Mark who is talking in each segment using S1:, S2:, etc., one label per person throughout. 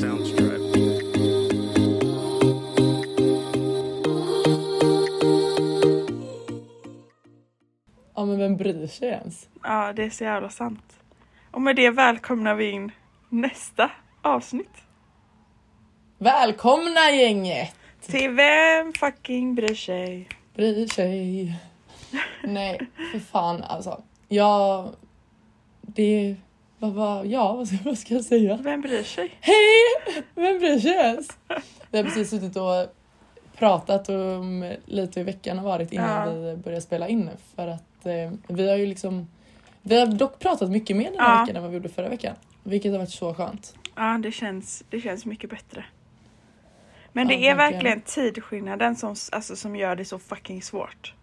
S1: Ja men vem bryr sig ens?
S2: Ja, det är så jävla sant. Och med det välkomnar vi in nästa avsnitt.
S1: Välkomna gänget!
S2: Till vem fucking bryr sig?
S1: Bryr sig. Nej, för fan alltså. Jag... Det... Vad var... Ja, vad ska, vad ska jag säga?
S2: Vem bryr sig?
S1: Hej! Vem bryr sig ens? Vi har precis suttit och pratat om lite hur veckan har varit innan
S2: Ja.
S1: vi började spela in. För att eh, vi har ju liksom... Vi har dock pratat mycket mer den här
S2: Ja.
S1: veckan än vad vi gjorde förra veckan. Vilket har varit så skönt.
S2: Ja, det känns, det känns mycket bättre. Men
S1: Ja,
S2: det är
S1: verkligen.
S2: verkligen tidsskillnaden som, alltså, som gör det så fucking svårt.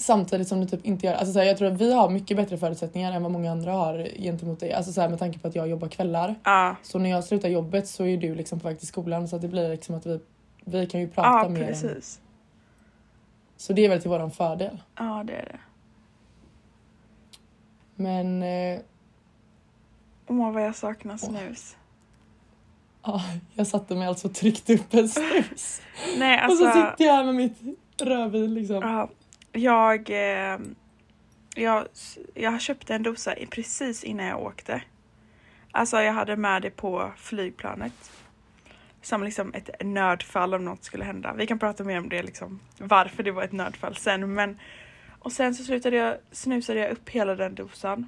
S1: Samtidigt som du typ inte gör... Alltså så här, jag tror att vi har mycket bättre förutsättningar än vad många andra har gentemot dig. Alltså så här, med tanke på att jag jobbar kvällar.
S2: Ja,
S1: Så när jag slutar jobbet så är du liksom på väg till skolan så att det blir liksom att vi, vi kan ju prata
S2: ja
S1: mer. Än,
S2: precis.
S1: så det är väl till våran fördel.
S2: Ja, det är det.
S1: Men eh,
S2: Åh, vad jag saknar snus.
S1: ja, jag satte mig alltså och tryckte upp en snus.
S2: Nej,
S1: och så
S2: alltså.
S1: sitter jag här med mitt rödvin liksom.
S2: Ja, jag, eh, jag, jag köpte en dosa precis innan jag åkte. Alltså jag hade med det på flygplanet. Som liksom ett nödfall om något skulle hända. Vi kan prata mer om det liksom. Varför det var ett nödfall sen men. Och sen så slutade jag, snusade jag upp hela den dosan.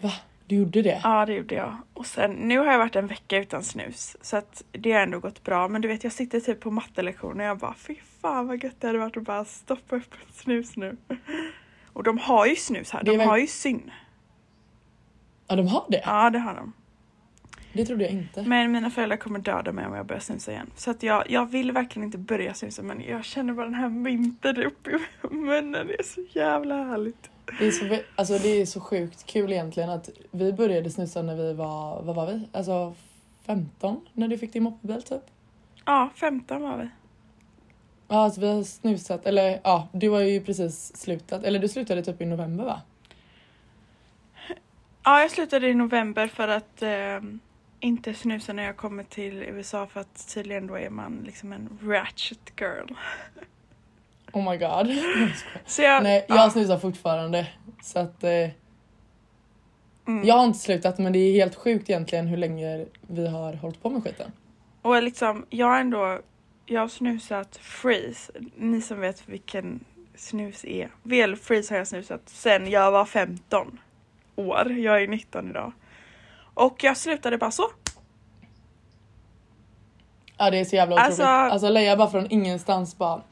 S1: Va? Du gjorde det?
S2: Ja det gjorde jag. Och sen, nu har jag varit en vecka utan snus. Så att det har ändå gått bra. Men du vet jag sitter typ på mattelektion och jag bara fy fan vad gött det hade varit att bara stoppa upp en snus nu. Och de har ju snus här. De har ju syn.
S1: Ja, de har det?
S2: Ja det har de.
S1: Det trodde jag inte.
S2: Men mina föräldrar kommer döda mig om jag börjar snusa igen. Så att jag, jag vill verkligen inte börja snusa men jag känner bara den här mynten upp i munnen. Det är så jävla härligt.
S1: Det är, så, alltså, det är så sjukt kul egentligen att vi började snusa när vi var, vad var vi? Alltså 15 när du fick din moppebil typ.
S2: Ja, 15 var vi.
S1: Ja, alltså vi har snusat, eller ja, du har ju precis slutat, eller du slutade typ i november va?
S2: Ja, jag slutade i november för att eh, inte snusa när jag kommer till USA för att tydligen då är man liksom en ratchet girl.
S1: Oh my god.
S2: Så jag,
S1: Nej, jag
S2: ja,
S1: snusar fortfarande. Så att eh,
S2: mm.
S1: jag har inte slutat men det är helt sjukt egentligen hur länge vi har hållit på med skiten.
S2: Och liksom, jag har ändå, jag har snusat freeze. Ni som vet vilken snus är. Väl freeze har jag snusat sen jag var 15 år. Jag är 19 idag. Och jag slutade bara så.
S1: Ja det är så jävla otroligt.
S2: Alltså-
S1: Alltså, Leia bara från ingenstans bara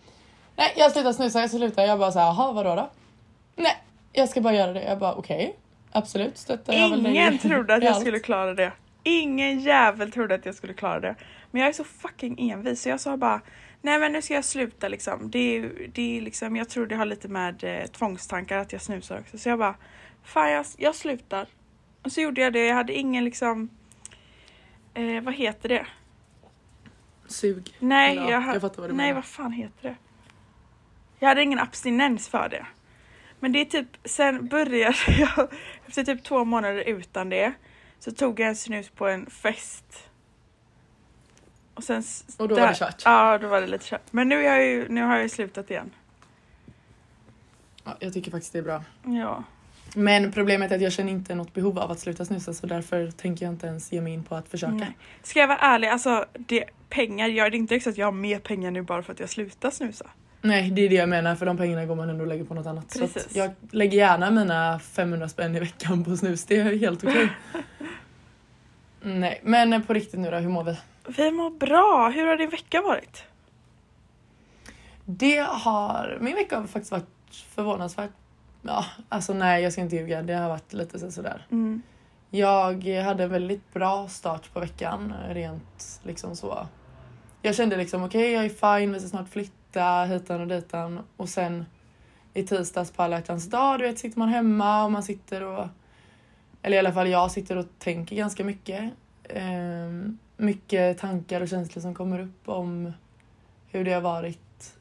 S1: Nej jag slutar snusa, jag slutar. Jag bara såhär, jaha vadå då? Nej jag ska bara göra det. Jag bara okej. Absolut stöttar jag väl dig
S2: Ingen trodde att jag
S1: allt.
S2: skulle klara det. Ingen jävel trodde att jag skulle klara det. Men jag är så fucking envis så jag sa bara Nej men nu ska jag sluta liksom. Det är, det är liksom jag tror det har lite med eh, tvångstankar att jag snusar också. Så jag bara Fan jag, jag slutar. Och så gjorde jag det. Jag hade ingen liksom eh, Vad heter det?
S1: Sug.
S2: Nej,
S1: Eller, ja,
S2: jag,
S1: jag fattar vad du
S2: nej
S1: menar.
S2: vad fan heter det? Jag hade ingen abstinens för det. Men det är typ, sen började jag, efter typ två månader utan det, så tog jag en snus på en fest. Och sen...
S1: Och då var det kört.
S2: Ja, då var det lite kört. Men nu, är jag ju, nu har jag ju slutat igen.
S1: Ja, jag tycker faktiskt det är bra.
S2: Ja.
S1: Men problemet är att jag känner inte något behov av att sluta snusa så därför tänker jag inte ens ge mig in på att försöka.
S2: Nej. Ska jag vara ärlig, alltså det, pengar gör det inte så att jag har mer pengar nu bara för att jag slutar snusa.
S1: Nej det är det jag menar för de pengarna går man ändå och lägger på något annat. Så
S2: Precis.
S1: att jag lägger gärna mina 500 spänn i veckan på snus, det är helt okej. Nej men på riktigt nu då, hur mår vi?
S2: Vi mår bra, hur har din vecka varit?
S1: Det har, min vecka har faktiskt varit förvånansvärt, ja alltså nej jag ska inte ljuga, det har varit lite så- sådär.
S2: Mm.
S1: Jag hade en väldigt bra start på veckan, rent liksom så. Jag kände liksom okej jag är fine, vi ska snart flytta hitan och ditan och sen i tisdags på alla hjärtans dag, du vet sitter man hemma och man sitter och eller i alla fall jag sitter och tänker ganska mycket. Ehm, mycket tankar och känslor som kommer upp om hur det har varit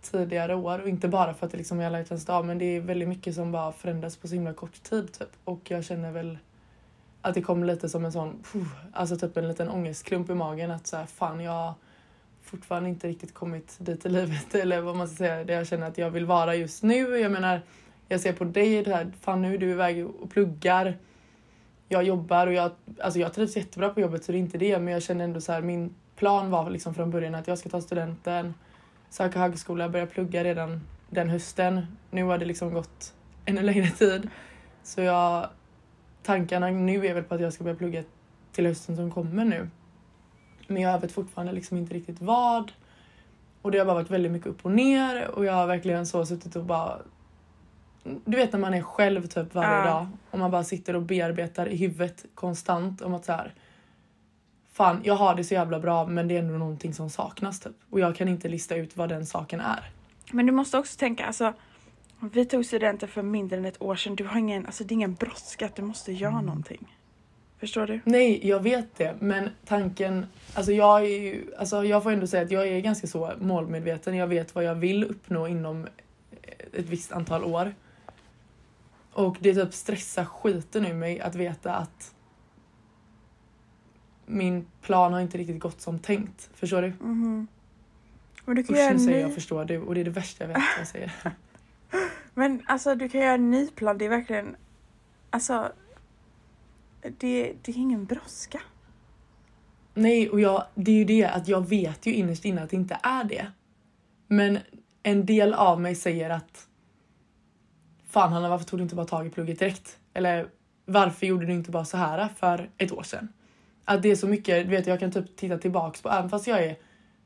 S1: tidigare år och inte bara för att det liksom är alla hjärtans dag men det är väldigt mycket som bara förändras på så himla kort tid typ och jag känner väl att det kom lite som en sån, puh, alltså typ en liten ångestklump i magen att så här, fan jag har fortfarande inte riktigt kommit dit i livet eller vad man ska säga, det jag känner att jag vill vara just nu. Jag menar, jag ser på dig, det här, fan nu är du iväg och pluggar. Jag jobbar och jag, alltså jag trivs jättebra på jobbet så det är inte det men jag känner ändå så här, min plan var liksom från början att jag ska ta studenten, söka högskola, börja plugga redan den hösten. Nu har det liksom gått ännu längre tid. Så jag, tankarna nu är väl på att jag ska börja plugga till hösten som kommer nu. Men jag vet fortfarande liksom inte riktigt vad. Och det har bara varit väldigt mycket upp och ner och jag har verkligen så suttit och bara du vet när man är själv typ varje
S2: Ja.
S1: dag och man bara sitter och bearbetar i huvudet konstant om att så här. Fan, jag har det så jävla bra men det är ändå någonting som saknas typ. Och jag kan inte lista ut vad den saken är.
S2: Men du måste också tänka, alltså vi tog studenten för mindre än ett år sedan. Du har ingen, alltså det är ingen brådska att du måste göra
S1: Mm.
S2: någonting. Förstår du?
S1: Nej, jag vet det. Men tanken... Alltså jag, är ju, alltså jag får ändå säga att jag är ganska så målmedveten. Jag vet vad jag vill uppnå inom ett visst antal år. Och det typ stressar skiten ur mig att veta att min plan har inte riktigt gått som tänkt. Förstår du?
S2: Mhm. Men du kan
S1: Usch, nu säger
S2: ny,
S1: jag förstår du och det är det värsta jag vet jag säger.
S2: men alltså du kan göra en ny plan. Det är verkligen, alltså det, det är ingen brådska.
S1: Nej, och jag, det är ju det att jag vet ju innerst inne att det inte är det. Men en del av mig säger att Fan Hanna, varför tog du inte bara tag i plugget direkt? Eller varför gjorde du inte bara så här för ett år sedan? Att det är så mycket, du vet jag kan typ titta tillbaks på, även fast jag är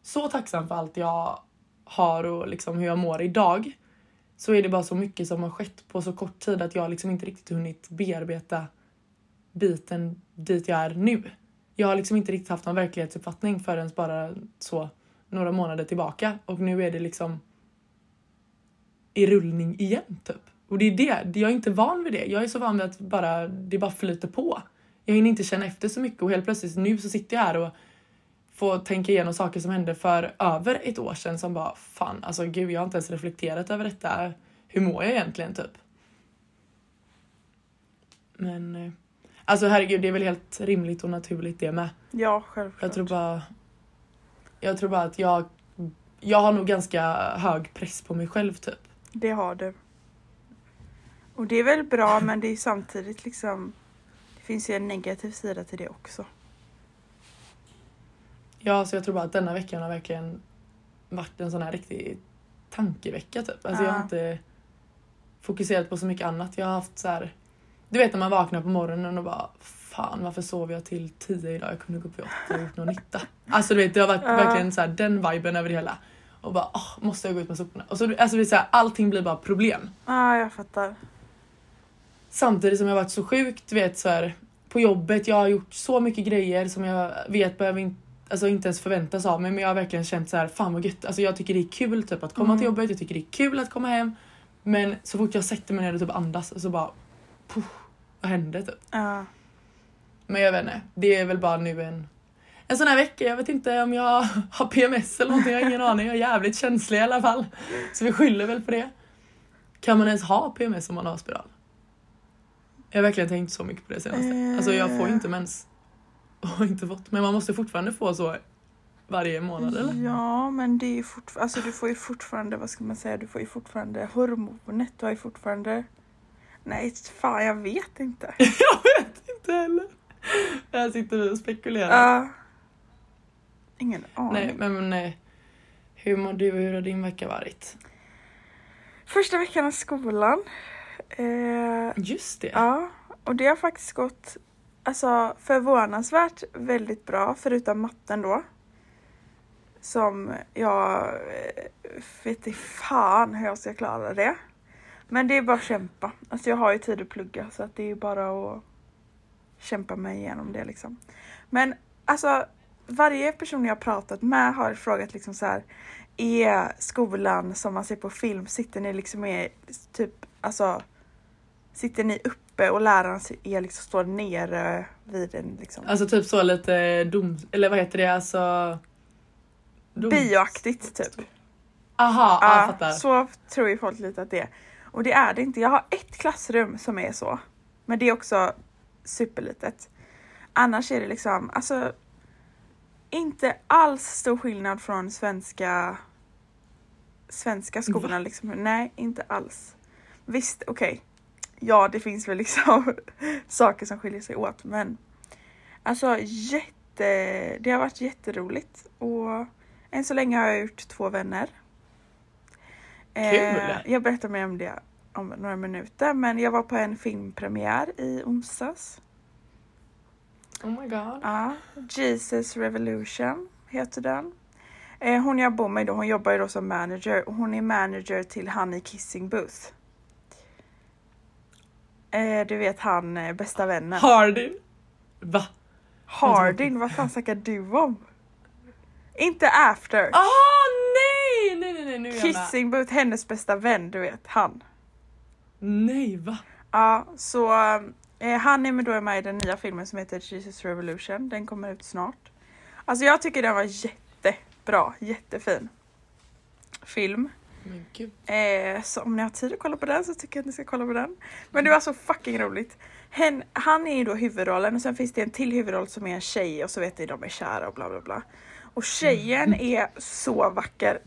S1: så tacksam för allt jag har och liksom hur jag mår idag. Så är det bara så mycket som har skett på så kort tid att jag liksom inte riktigt hunnit bearbeta biten dit jag är nu. Jag har liksom inte riktigt haft någon verklighetsuppfattning förrän bara så några månader tillbaka och nu är det liksom i rullning igen typ. Och det är det, jag är inte van vid det. Jag är så van vid att bara, det bara flyter på. Jag hinner inte känna efter så mycket och helt plötsligt nu så sitter jag här och får tänka igenom saker som hände för över ett år sedan som bara fan alltså gud jag har inte ens reflekterat över detta. Hur mår jag egentligen typ? Men eh, alltså herregud det är väl helt rimligt och naturligt det med.
S2: Ja, självklart.
S1: Jag tror bara Jag tror bara att jag Jag har nog ganska hög press på mig själv typ.
S2: Det har du. Och det är väl bra men det är samtidigt liksom Det finns ju en negativ sida till det också.
S1: Ja, så jag tror bara att denna veckan har verkligen varit en sån här riktig tankevecka typ. Alltså jag har
S2: Ja.
S1: inte fokuserat på så mycket annat. Jag har haft så här. Du vet när man vaknar på morgonen och bara Fan varför sov jag till tio idag? Jag kunde gå upp vid åtta och gjort någon nytta. Alltså du vet det har varit
S2: Ja.
S1: verkligen så här, den viben över det hela. Och bara åh, måste jag gå ut med soporna? Och så, alltså det är så här, allting blir bara problem.
S2: Ja, jag fattar.
S1: Samtidigt som jag varit så sjukt, vet så här, på jobbet. Jag har gjort så mycket grejer som jag vet behöver inte Alltså inte ens förväntas av mig men jag har verkligen känt så här, fan vad gött. Alltså jag tycker det är kul typ att komma
S2: Mm.
S1: till jobbet, jag tycker det är kul att komma hem. Men så fort jag sätter mig ner och typ andas så bara puff, vad hände typ?
S2: Ja.
S1: Men jag vet inte, det är väl bara nu en en sån här vecka, jag vet inte om jag har PMS eller någonting, jag har ingen aning. Jag är jävligt känslig i alla fall. Så vi skyller väl på det. Kan man ens ha PMS om man har spiral? Jag har verkligen tänkt så mycket på det senaste. Alltså jag får inte mens. Och har inte fått. Men man måste fortfarande få så varje månad eller?
S2: Ja, men det är fortfarande, alltså du får ju fortfarande, vad ska man säga, du får ju fortfarande hormonet, du har ju fortfarande Nej, fan jag vet inte.
S1: Jag vet inte heller. Här sitter vi och spekulerar.
S2: Ja. ingen aning.
S1: Nej men nej. Hur mår du och hur har din vecka varit?
S2: Första veckan av skolan. Eh,
S1: Just det.
S2: ja, och det har faktiskt gått alltså, förvånansvärt väldigt bra, förutom matten då. Som jag eh, vet inte fan hur jag ska klara det. Men det är bara att kämpa. Alltså jag har ju tid att plugga så att det är bara att kämpa mig igenom det liksom. Men alltså varje person jag har pratat med har frågat liksom så här. Är skolan som man ser på film, sitter ni liksom i typ alltså Sitter ni uppe och läraren är liksom står nere vid en liksom
S1: Alltså typ så lite dom... Eller vad heter det? Alltså... Dom...
S2: bioaktigt typ.
S1: Aha, ja, jag fattar.
S2: så tror ju folk lite att det är. Och det är det inte. Jag har ett klassrum som är så. Men det är också superlitet. Annars är det liksom, alltså inte alls stor skillnad från svenska svenska skolorna liksom. Nej, inte alls. Visst, okej. Okay. Ja, det finns väl liksom saker som skiljer sig åt, men alltså jätte, det har varit jätteroligt och än så länge har jag gjort två vänner.
S1: Kul! Eh,
S2: jag berättar mer om det om några minuter, men jag var på en filmpremiär i onsdags.
S1: Oh my god.
S2: Ja, Jesus Revolution heter den. Eh, hon jag bor med då, hon jobbar ju då som manager och hon är manager till han i Kissing Booth. Eh, du vet han eh, bästa vännen.
S1: Hardin? Va?
S2: Hardin, vad fan snackar du om? Inte after.
S1: Ah nej! Nej nej nej nu
S2: Kissing Booth, hennes bästa vän, du vet han.
S1: Nej va?
S2: Ja, så eh, han är med då med i den nya filmen som heter Jesus Revolution. Den kommer ut snart. Alltså jag tycker den var jättebra, jättefin film. Eh, så om ni har tid att kolla på den så tycker jag att ni ska kolla på den. Men det var så fucking roligt. Hen, han är ju då huvudrollen och sen finns det en till huvudroll som är en tjej och så vet ni de är kära och bla bla bla. Och tjejen mm. är så vacker.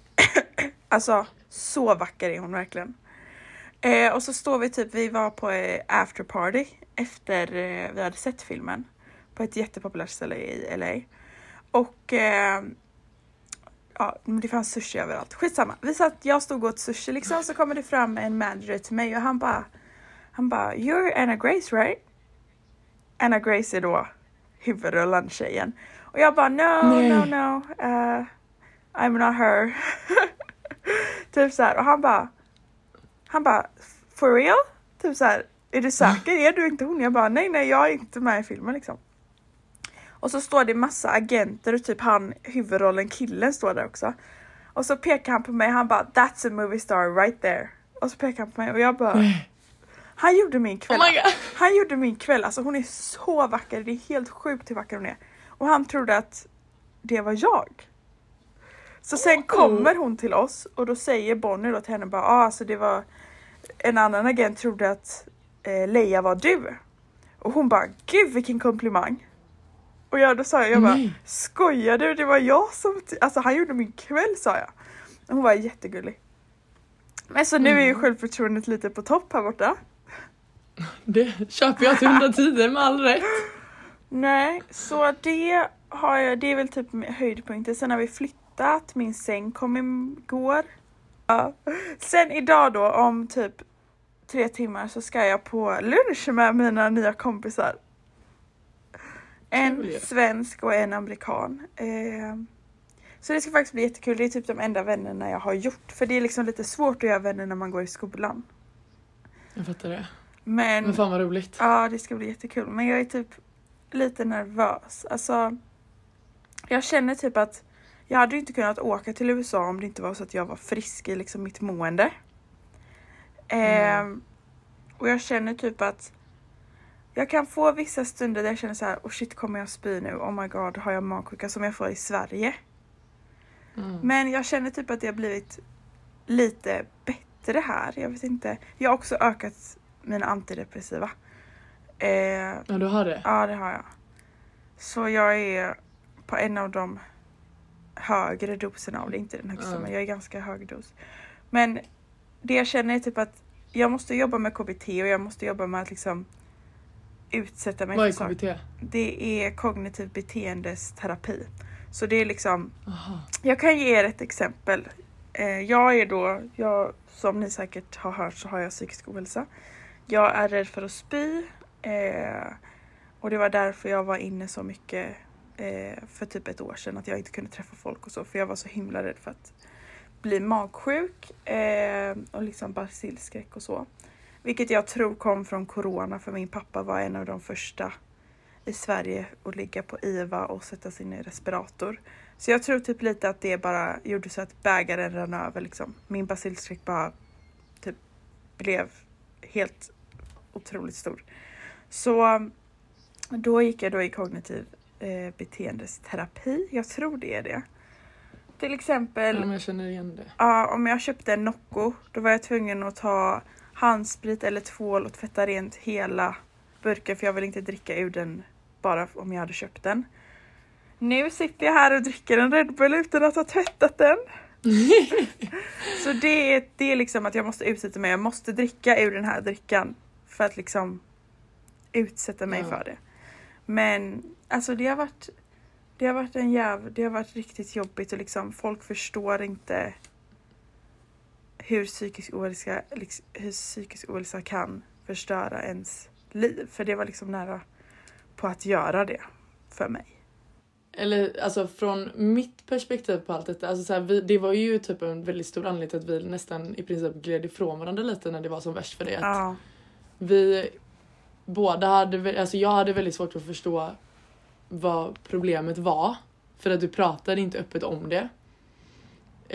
S2: alltså så vacker är hon verkligen. Eh, och så står vi typ, vi var på eh, afterparty efter eh, vi hade sett filmen på ett jättepopulärt ställe i LA. Och eh, ja, det fanns sushi överallt. Skitsamma. Vi satt, jag stod och åt sushi liksom, så kommer det fram en manager till mig och han bara han bara You're Anna Grace right? Anna Grace är då huvudrollen tjejen. Och jag bara no, Nej. no, no. Uh, I'm not her. typ så här. Och han bara han bara for real? Typ så här. Är du säker? Är du inte hon? Jag bara nej, nej, jag är inte med i filmen liksom. Och så står det massa agenter och typ han huvudrollen killen står där också. Och så pekar han på mig, han bara that's a movie star right there. Och så pekar han på mig och jag bara Han gjorde min kväll.
S1: Oh
S2: han gjorde min kväll, alltså hon är så vacker, det är helt sjukt hur vacker hon är. Och han trodde att det var jag. Så sen kommer hon till oss och då säger Bonnie då till henne bara ah, alltså det var en annan agent trodde att eh, Leia var du. Och hon bara gud vilken komplimang. Och jag, då sa jag, jag bara, Nej. skojar du? Det var jag som, alltså han gjorde min kväll sa jag. Och hon var jättegullig. Men så nu är ju mm. självförtroendet lite på topp här borta.
S1: Det köper jag till 110 med all rätt.
S2: Nej, så det har jag, det är väl typ höjdpunkten. Sen har vi flyttat, min säng kom igår. Ja. Sen idag då om typ tre timmar så ska jag på lunch med mina nya kompisar. En svensk och en amerikan. Eh, så det ska faktiskt bli jättekul. Det är typ de enda vännerna jag har gjort. För det är liksom lite svårt att göra vänner när man går i skolan.
S1: Jag fattar det.
S2: Men,
S1: Men fan vad roligt.
S2: Ja, det ska bli jättekul. Men jag är typ lite nervös. Alltså, jag känner typ att jag hade inte kunnat åka till USA om det inte var så att jag var frisk i liksom mitt mående. Mm. Eh, och jag känner typ att jag kan få vissa stunder där jag känner så här, oh shit kommer jag spy nu? Oh my god, har jag magsjuka som jag får i Sverige? Mm. Men jag känner typ att det har blivit lite bättre här. Jag vet inte. Jag har också ökat mina antidepressiva.
S1: Eh, ja, du har det?
S2: Ja, det har jag. Så jag är på en av de högre doserna av det, inte den högsta, mm. men jag är ganska hög dos. Men det jag känner är typ att jag måste jobba med KBT och jag måste jobba med att liksom utsätta mig
S1: Vad är KBT?
S2: Det är kognitiv beteendesterapi. Så det är liksom, Aha. jag kan ge er ett exempel. Eh, jag är då, jag, som ni säkert har hört så har jag psykisk ohälsa. Jag är rädd för att spy eh, och det var därför jag var inne så mycket eh, för typ ett år sedan att jag inte kunde träffa folk och så för jag var så himla rädd för att bli magsjuk och liksom basilskräck och så. Vilket jag tror kom från corona för min pappa var en av de första i Sverige att ligga på IVA och sätta sig i respirator. Så jag tror typ lite att det bara gjorde så att bägaren rann över liksom. Min basilskräck bara typ blev helt otroligt stor. Så då gick jag då i kognitiv eh, beteendesterapi. Jag tror det är det. Till exempel.
S1: Ja, jag känner igen det.
S2: Ja, om jag köpte en Nocco, då var jag tvungen att ta handsprit eller tvål och tvätta rent hela burken för jag vill inte dricka ur den bara om jag hade köpt den. Nu sitter jag här och dricker en Red Bull utan att ha tvättat den. Så det är, det är liksom att jag måste utsätta mig, jag måste dricka ur den här drickan för att liksom utsätta mig
S1: Ja.
S2: för det. Men alltså det har varit det har varit en jäv, det har varit riktigt jobbigt och liksom folk förstår inte hur psykisk ohälsa, liksom, hur psykisk ohälsa kan förstöra ens liv. För det var liksom nära på att göra det för mig.
S1: Eller alltså från mitt perspektiv på allt detta, alltså så här, vi, det var ju typ en väldigt stor anledning till att vi nästan i princip gled ifrån varandra lite när det var som värst för dig.
S2: Ja.
S1: Vi båda hade, alltså jag hade väldigt svårt att förstå vad problemet var. För att du pratade inte öppet om det.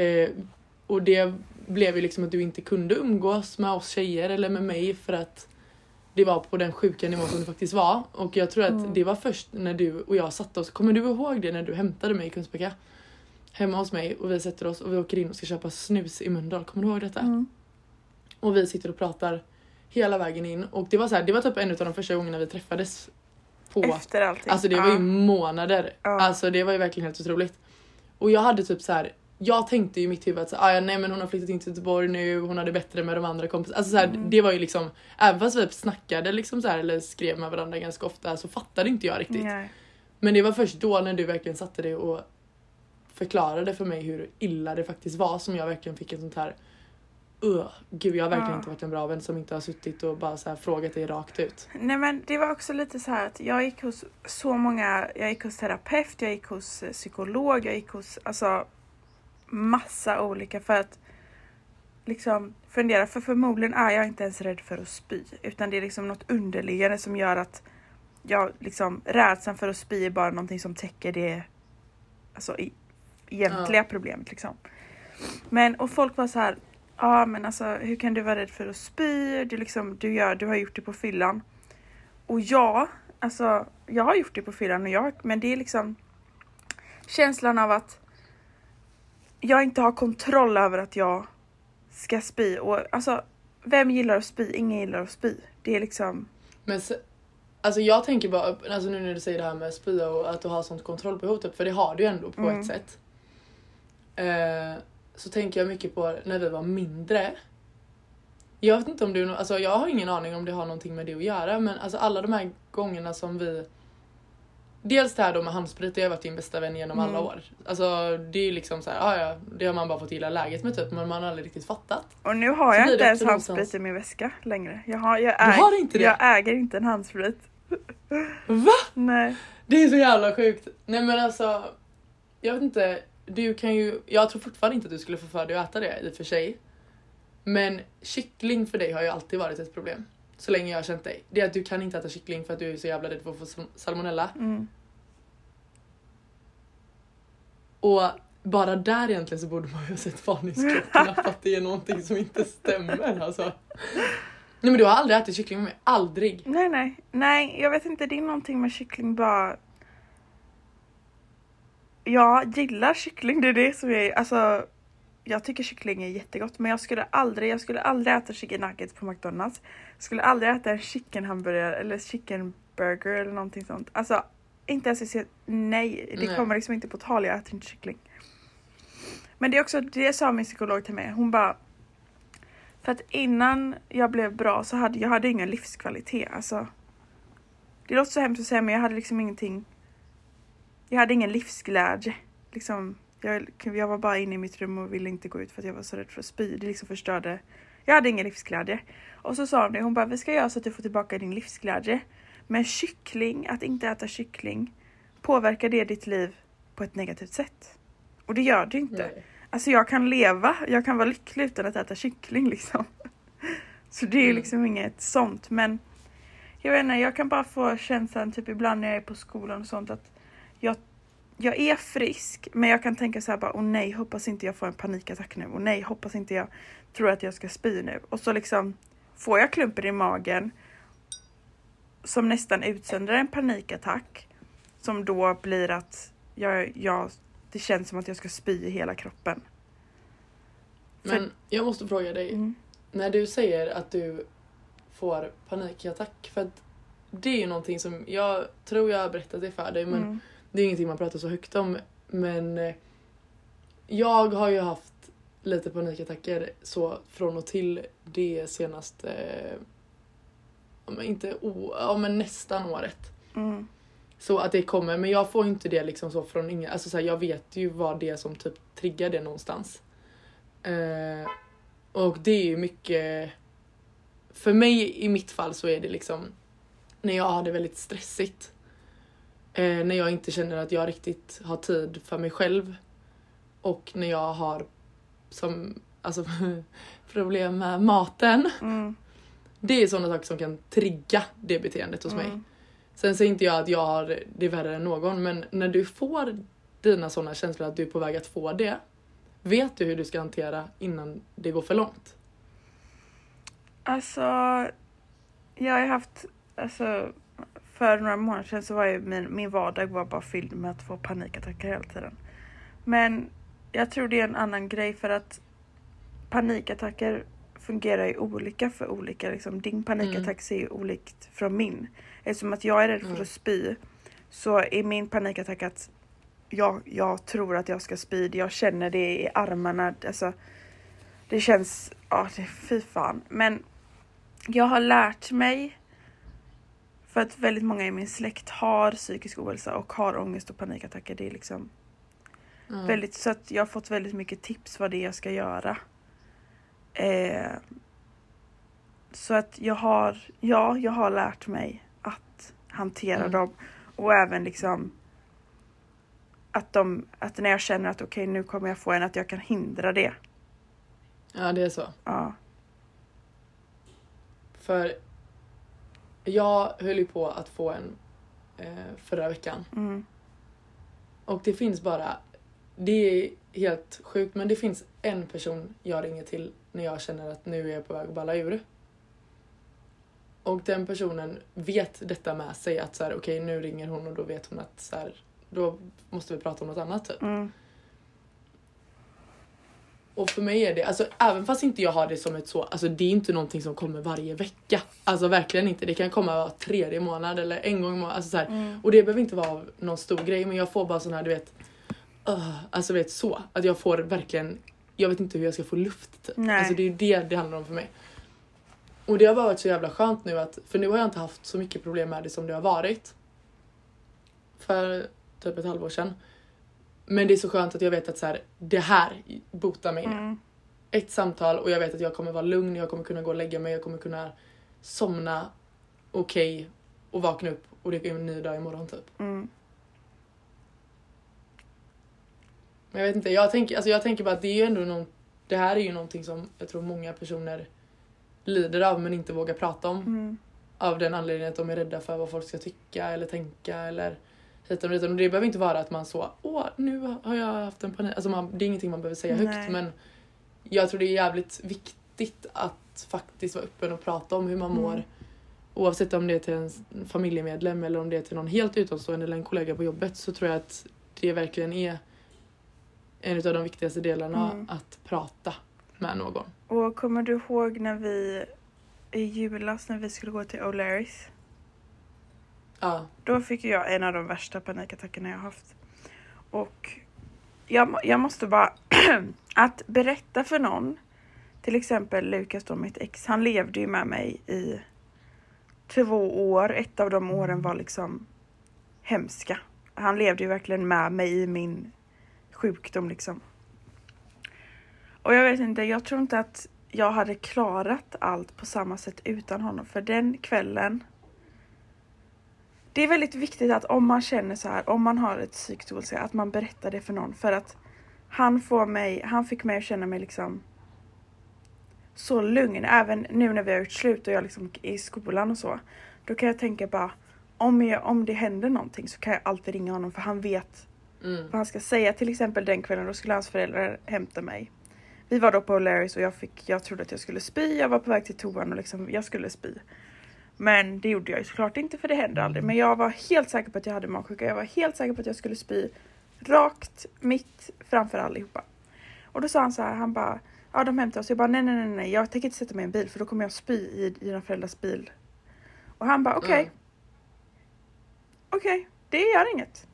S1: Eh, och det blev ju liksom att du inte kunde umgås med oss tjejer eller med mig för att det var på den sjuka nivån som det faktiskt var. Och jag tror att
S2: Mm.
S1: det var först när du och jag satte oss, kommer du ihåg det när du hämtade mig i Kungsbacka? Hemma hos mig och vi sätter oss och vi åker in och ska köpa snus i Mölndal, kommer du ihåg detta?
S2: Mm.
S1: Och vi sitter och pratar hela vägen in och det var så här, det var typ en av de första gångerna vi träffades. På,
S2: Efter allting.
S1: alltså det var ju månader.
S2: Ja.
S1: Alltså det var ju verkligen helt otroligt. Och jag hade typ så här. Jag tänkte ju i mitt huvud att så, ah, ja, nej men hon har flyttat in till Göteborg nu, hon hade bättre med de andra kompisarna. Alltså så här,
S2: Mm.
S1: det var ju liksom, även fast vi snackade liksom så här, eller skrev med varandra ganska ofta så fattade inte jag riktigt.
S2: Nej.
S1: Men det var först då när du verkligen satte dig och förklarade för mig hur illa det faktiskt var som jag verkligen fick en sånt här Öh, gud jag har verkligen
S2: Ja.
S1: inte varit en bra vän som inte har suttit och bara så här frågat dig rakt ut.
S2: Nej men det var också lite så här att jag gick hos så många, jag gick hos terapeut, jag gick hos psykolog, jag gick hos alltså massa olika för att liksom fundera, för förmodligen är jag inte ens rädd för att spy utan det är liksom något underliggande som gör att jag liksom, rädslan för att spy är bara någonting som täcker det alltså i, egentliga problemet liksom. Men och folk var så här, ja men alltså hur kan du vara rädd för att spy? Du, liksom, du, gör, du har gjort det på fyllan. Och ja, alltså jag har gjort det på fyllan och jag, men det är liksom känslan av att jag inte har kontroll över att jag ska spy och alltså vem gillar att spy? Ingen gillar att spy. Det är liksom,
S1: Men se, alltså jag tänker bara, alltså nu när du säger det här med spya och att du har sånt kontrollbehov typ, för det har du ju ändå på
S2: Mm.
S1: ett sätt. Eh, så tänker jag mycket på när vi var mindre. Jag vet inte om du, alltså jag har ingen aning om det har någonting med det att göra men alltså alla de här gångerna som vi Dels det här då med handsprit, det har varit din bästa vän genom alla
S2: Mm.
S1: år. Alltså det är ju liksom så här, ah, ja, det har man bara fått gilla läget med typ men man har aldrig riktigt fattat.
S2: och nu har
S1: Så
S2: jag inte ens handsprit
S1: någonstans-
S2: i min väska längre. Jag har, jag äg,
S1: har inte det?
S2: Jag äger inte en handsprit.
S1: Va?
S2: Nej.
S1: Det är så jävla sjukt. Nej men alltså, jag vet inte. Du kan ju, jag tror fortfarande inte att du skulle få för dig att äta det i och för sig. Men kyckling för dig har ju alltid varit ett problem. Så länge jag har känt dig. Det är att du kan inte äta kyckling för att du är så jävla rädd för att få sal- salmonella.
S2: Mm.
S1: Och bara där egentligen så borde man ju ha sett varningsklockorna för att det är någonting som inte stämmer alltså. Nej men du har aldrig ätit kyckling med mig, aldrig.
S2: Nej, nej, nej, jag vet inte. Det är någonting med kyckling bara. Jag gillar kyckling, det är det som är, alltså. Jag tycker kyckling är jättegott, men jag skulle aldrig, jag skulle aldrig äta chicken nuggets på McDonalds. Jag skulle aldrig äta en chicken hamburgare eller chicken burger eller någonting sånt. Alltså, inte ens se- nej, det
S1: Nej.
S2: kommer liksom inte på tal. Jag äter inte kyckling. Men det är också, det sa min psykolog till mig. Hon bara, för att innan jag blev bra så hade jag hade ingen livskvalitet. Alltså, det låter så hemskt att säga men jag hade liksom ingenting. Jag hade ingen livsglädje. Liksom, jag, jag var bara inne i mitt rum och ville inte gå ut för att jag var så rädd för att spy. Det liksom förstörde. Jag hade ingen livsglädje. Och så sa hon det, hon bara vi ska göra så att du får tillbaka din livsglädje. Men kyckling, att inte äta kyckling, påverkar det ditt liv på ett negativt sätt? Och det gör det inte.
S1: Nej.
S2: Alltså jag kan leva, jag kan vara lycklig utan att äta kyckling liksom. Så det är
S1: Mm.
S2: liksom inget sånt men jag vet inte, jag kan bara få känslan typ ibland när jag är på skolan och sånt att jag, jag är frisk men jag kan tänka så här bara åh nej hoppas inte jag får en panikattack nu och nej hoppas inte jag tror att jag ska spy nu och så liksom får jag klumper i magen som nästan utsöndrar en panikattack som då blir att jag, jag det känns som att jag ska spy i hela kroppen.
S1: Men jag måste fråga dig.
S2: Mm.
S1: När du säger att du får panikattack, för att det är ju någonting som jag tror jag har berättat det för dig men
S2: Mm.
S1: Det är ingenting man pratar så högt om. Men eh, jag har ju haft lite panikattacker så från och till det senaste, men inte o, ja, men nästan året.
S2: Mm.
S1: Så att det kommer, men jag får inte det liksom så från ingen, alltså så här, jag vet ju vad det är som typ triggar det någonstans. Eh, och det är ju mycket, för mig i mitt fall så är det liksom när jag har det väldigt stressigt. Eh, när jag inte känner att jag riktigt har tid för mig själv. Och när jag har som, alltså, problem med maten.
S2: Mm.
S1: Det är sådana saker som kan trigga det beteendet hos mig.
S2: Mm.
S1: Sen säger inte jag att jag har det värre än någon men när du får dina sådana känslor att du är på väg att få det. Vet du hur du ska hantera innan det går för långt?
S2: Alltså, jag har haft, alltså för några månader sedan så var ju min, min vardag var bara fylld med att få panikattacker hela tiden. Men jag tror det är en annan grej för att panikattacker fungerar ju olika för olika. Liksom, din panikattack ser ju olikt från min. Eftersom att jag är rädd för
S1: Mm.
S2: att spy så är min panikattack att jag, jag tror att jag ska spy. Jag känner det i armarna. Alltså, det känns, ja det fy fan. Men jag har lärt mig för att väldigt många i min släkt har psykisk ohälsa och har ångest och panikattacker. Det är liksom
S1: Mm.
S2: väldigt, så att jag har fått väldigt mycket tips vad det är jag ska göra. Eh, så att jag har, ja, jag har lärt mig att hantera
S1: Mm.
S2: dem och även liksom att, de, att när jag känner att okej nu kommer jag få en att jag kan hindra det.
S1: Ja det är så.
S2: Ja.
S1: För jag höll ju på att få en eh, förra veckan.
S2: Mm.
S1: Och det finns bara, det är helt sjukt men det finns en person jag ringer till när jag känner att nu är jag på väg att balla ur. Och den personen vet detta med sig att så här, okej nu ringer hon och då vet hon att så här, då måste vi prata om något annat typ.
S2: Mm.
S1: Och för mig är det, alltså även fast inte jag har det som ett så, alltså det är inte någonting som kommer varje vecka. Alltså verkligen inte. Det kan komma var tredje månad eller en gång i månaden. Alltså så.
S2: Mm.
S1: Och det behöver inte vara någon stor grej men jag får bara sån här du vet, uh, alltså vet så. Att jag får verkligen, jag vet inte hur jag ska få luft typ.
S2: Nej.
S1: Alltså det är ju det det handlar om för mig. Och det har bara varit så jävla skönt nu att, för nu har jag inte haft så mycket problem med det som det har varit. För typ ett halvår sedan. Men det är så skönt att jag vet att så här, det här botar mig nu
S2: Mm.
S1: ett samtal och jag vet att jag kommer vara lugn, jag kommer kunna gå och lägga mig, jag kommer kunna somna okej och vakna upp och det är en ny dag imorgon typ.
S2: Mm.
S1: Men jag vet inte, jag tänker, alltså jag tänker bara att det är ju ändå någon, det här är ju någonting som jag tror många personer lider av men inte vågar prata om.
S2: Mm.
S1: Av den anledningen att de är rädda för vad folk ska tycka eller tänka eller hit och dit. Och det behöver inte vara att man så, åh nu har jag haft en panik. Alltså man, det är ingenting man behöver säga
S2: Nej.
S1: högt men jag tror det är jävligt viktigt att faktiskt vara öppen och prata om hur man
S2: Mm.
S1: mår. Oavsett om det är till en familjemedlem eller om det är till någon helt utomstående eller en kollega på jobbet så tror jag att det verkligen är en av de viktigaste delarna
S2: Mm.
S1: att prata med någon.
S2: Och kommer du ihåg när vi i julas när vi skulle gå till O'Larrys?
S1: Ja.
S2: Då fick jag en av de värsta panikattackerna jag haft. Och jag, jag måste bara... att berätta för någon, till exempel Lukas då, mitt ex, han levde ju med mig i två år. Ett av de åren var liksom hemska. Han levde ju verkligen med mig i min sjukdom liksom. Och jag vet inte, jag tror inte att jag hade klarat allt på samma sätt utan honom. För den kvällen det är väldigt viktigt att om man känner så här, om man har ett psykiskt ohälsa, att man berättar det för någon. För att han, får mig, han fick mig att känna mig liksom så lugn. Även nu när vi har gjort slut och jag liksom är i skolan och så. Då kan jag tänka bara, om, jag, om det händer någonting så kan jag alltid ringa honom för han vet
S1: Mm.
S2: vad han ska säga. Till exempel den kvällen då skulle hans föräldrar hämta mig. Vi var då på O'Larrys och jag, fick, jag trodde att jag skulle spy. Jag var på väg till toan och liksom, jag skulle spy. Men det gjorde jag ju såklart inte för det hände aldrig. Men jag var helt säker på att jag hade magsjuka. Jag var helt säker på att jag skulle spy rakt mitt framför allihopa. Och då sa han så här, han bara Ja de hämtar oss. Jag bara nej nej nej nej jag tänker inte sätta mig i en bil för då kommer jag spy i dina föräldrars bil. Och han bara okej.
S1: Mm.
S2: okej, det gör inget.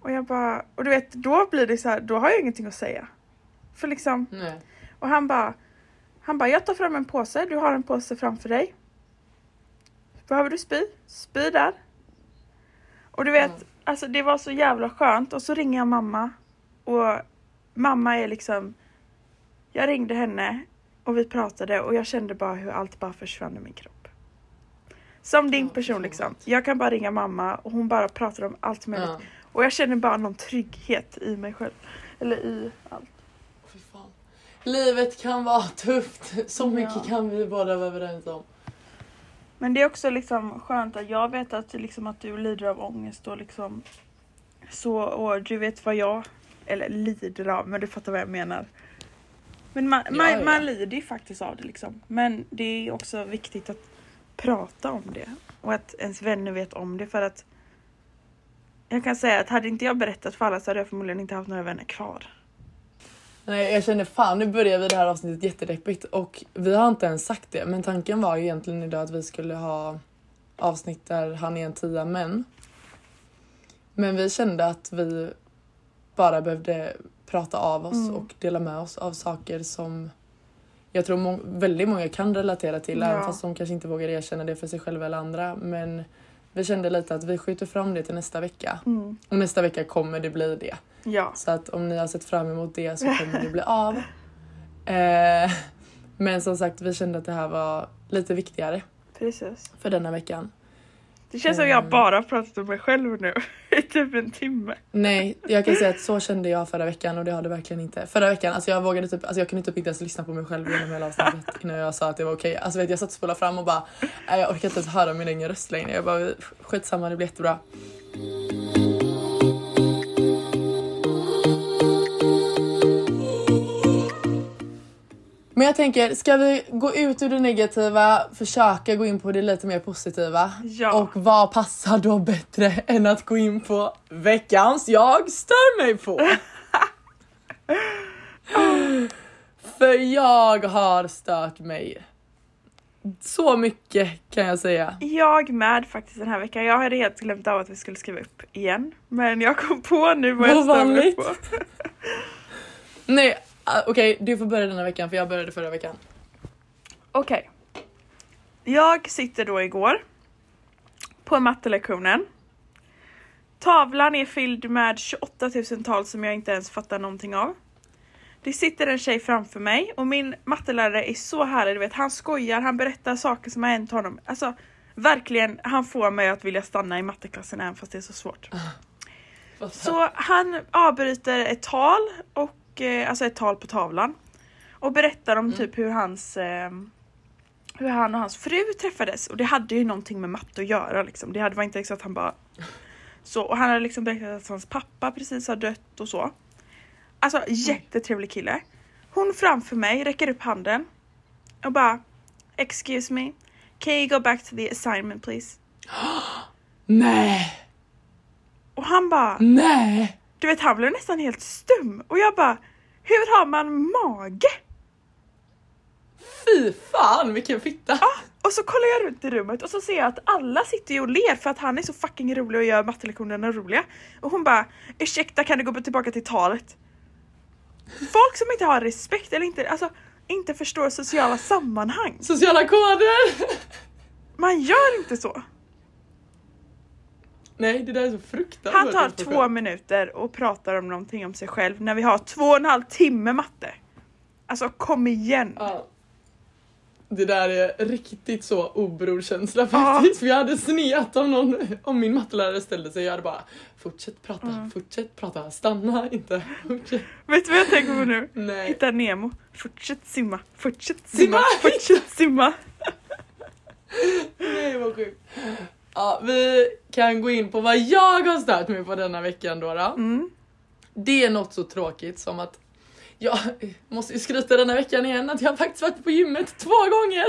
S2: Och jag bara, och du vet då blir det så här, då har jag ingenting att säga. För liksom,
S1: Nej.
S2: och han bara, han bara, jag tar fram en påse, du har en påse framför dig. Behöver du spy? Spy där. Och du vet,
S1: Mm.
S2: alltså det var så jävla skönt och så ringer jag mamma och mamma är liksom, jag ringde henne och vi pratade och jag kände bara hur allt bara försvann ur min kropp. Som din person liksom. Jag kan bara ringa mamma och hon bara pratar om allt möjligt.
S1: Ja.
S2: Och jag känner bara någon trygghet i mig själv. Eller i allt.
S1: Livet kan vara tufft. Så mycket
S2: Ja.
S1: kan vi båda vara överens om.
S2: Men det är också liksom skönt att jag vet att, liksom, att du lider av ångest och liksom så och du vet vad jag, eller lider av, men du fattar vad jag menar. Men man,
S1: Ja,
S2: man,
S1: ja.
S2: man lider ju faktiskt av det liksom. Men det är också viktigt att prata om det och att ens vänner vet om det för att jag kan säga att hade inte jag berättat för alla så hade jag förmodligen inte haft några vänner kvar.
S1: Nej, jag känner fan nu börjar vi det här avsnittet jättedeppigt och vi har inte ens sagt det men tanken var ju egentligen idag att vi skulle ha avsnitt där han är en tia men. Men vi kände att vi bara behövde prata av oss
S2: Mm.
S1: och dela med oss av saker som jag tror må- väldigt många kan relatera till
S2: Ja.
S1: även fast de kanske inte vågar erkänna det för sig själva eller andra men vi kände lite att vi skjuter fram det till nästa vecka
S2: Mm.
S1: och nästa vecka kommer det bli det.
S2: Ja.
S1: Så att om ni har sett fram emot det så kommer det bli av. Eh, men som sagt, vi kände att det här var lite viktigare
S2: Precis.
S1: för denna veckan.
S2: Det känns som jag
S1: Mm.
S2: bara har pratat om mig själv nu i typ en timme.
S1: Nej, jag kan säga att så kände jag förra veckan och det har det verkligen inte. Förra veckan, alltså jag vågade typ, alltså jag kunde typ inte ens lyssna på mig själv genom hela avsnittet innan jag sa att det var okej. Alltså vet, jag satt och spolade fram och bara, jag orkar inte ens höra min egen röst längre. Jag bara, skitsamma det blir jättebra. Men jag tänker, ska vi gå ut ur det negativa, försöka gå in på det lite mer positiva?
S2: Ja.
S1: Och vad passar då bättre än att gå in på veckans jag stör mig på? För jag har stört mig så mycket kan jag säga.
S2: Jag med faktiskt den här veckan. Jag hade helt glömt av att vi skulle skriva upp igen. Men jag kom på nu vad jag stör mig på.
S1: Nej, ah, okej du får börja denna veckan för jag började förra veckan.
S2: Okej. Jag sitter då igår på mattelektionen. Tavlan är fylld med 28 000 tal som jag inte ens fattar någonting av. Det sitter en tjej framför mig och min mattelärare är så härlig, du vet han skojar, han berättar saker som har hänt honom. Alltså verkligen, han får mig att vilja stanna i matteklassen även fast det är så svårt. Så han avbryter ett tal, och, alltså ett tal på tavlan och berättar om typ hur hans eh, hur han och hans fru träffades och det hade ju någonting med matte att göra liksom. Det hade- var inte så att han bara så och han hade liksom berättat att hans pappa precis har dött och så. Alltså jättetrevlig kille. Hon framför mig räcker upp handen och bara Excuse me, can you go back to the assignment please?
S1: Nej,
S2: Och han bara
S1: nej.
S2: Du vet han blev nästan helt stum och jag bara Hur har man mage?
S1: Fy fan vilken fitta.
S2: Och så kollar jag runt i rummet och så ser jag att alla sitter ju och ler för att han är så fucking rolig och gör mattelektionerna roliga. Och hon bara ursäkta kan du gå tillbaka till talet? Folk som inte har respekt eller inte, alltså, inte förstår sociala sammanhang.
S1: Sociala koder.
S2: Man gör inte så.
S1: Nej det där är så fruktansvärt.
S2: Han tar två minuter och pratar om någonting om sig själv när vi har två och en halv timme matte. Alltså kom igen.
S1: Ja. Det där är riktigt så obrorkänsla faktiskt. För jag hade sneat om någon, om min mattelärare ställde sig. Jag hade bara fortsätt prata,
S2: Mm.
S1: fortsätt prata, stanna inte. Fortsätt.
S2: Vet du vad jag tänker på nu?
S1: Nej.
S2: Hitta Nemo. Fortsätt simma, fortsätt
S1: Simma!
S2: simma, fortsätt simma.
S1: Nej vad sjukt. Ja, vi kan gå in på vad jag har stört mig på denna veckan då. då.
S2: Mm.
S1: Det är något så tråkigt som att jag måste ju skryta denna veckan igen att jag har faktiskt varit på gymmet två gånger.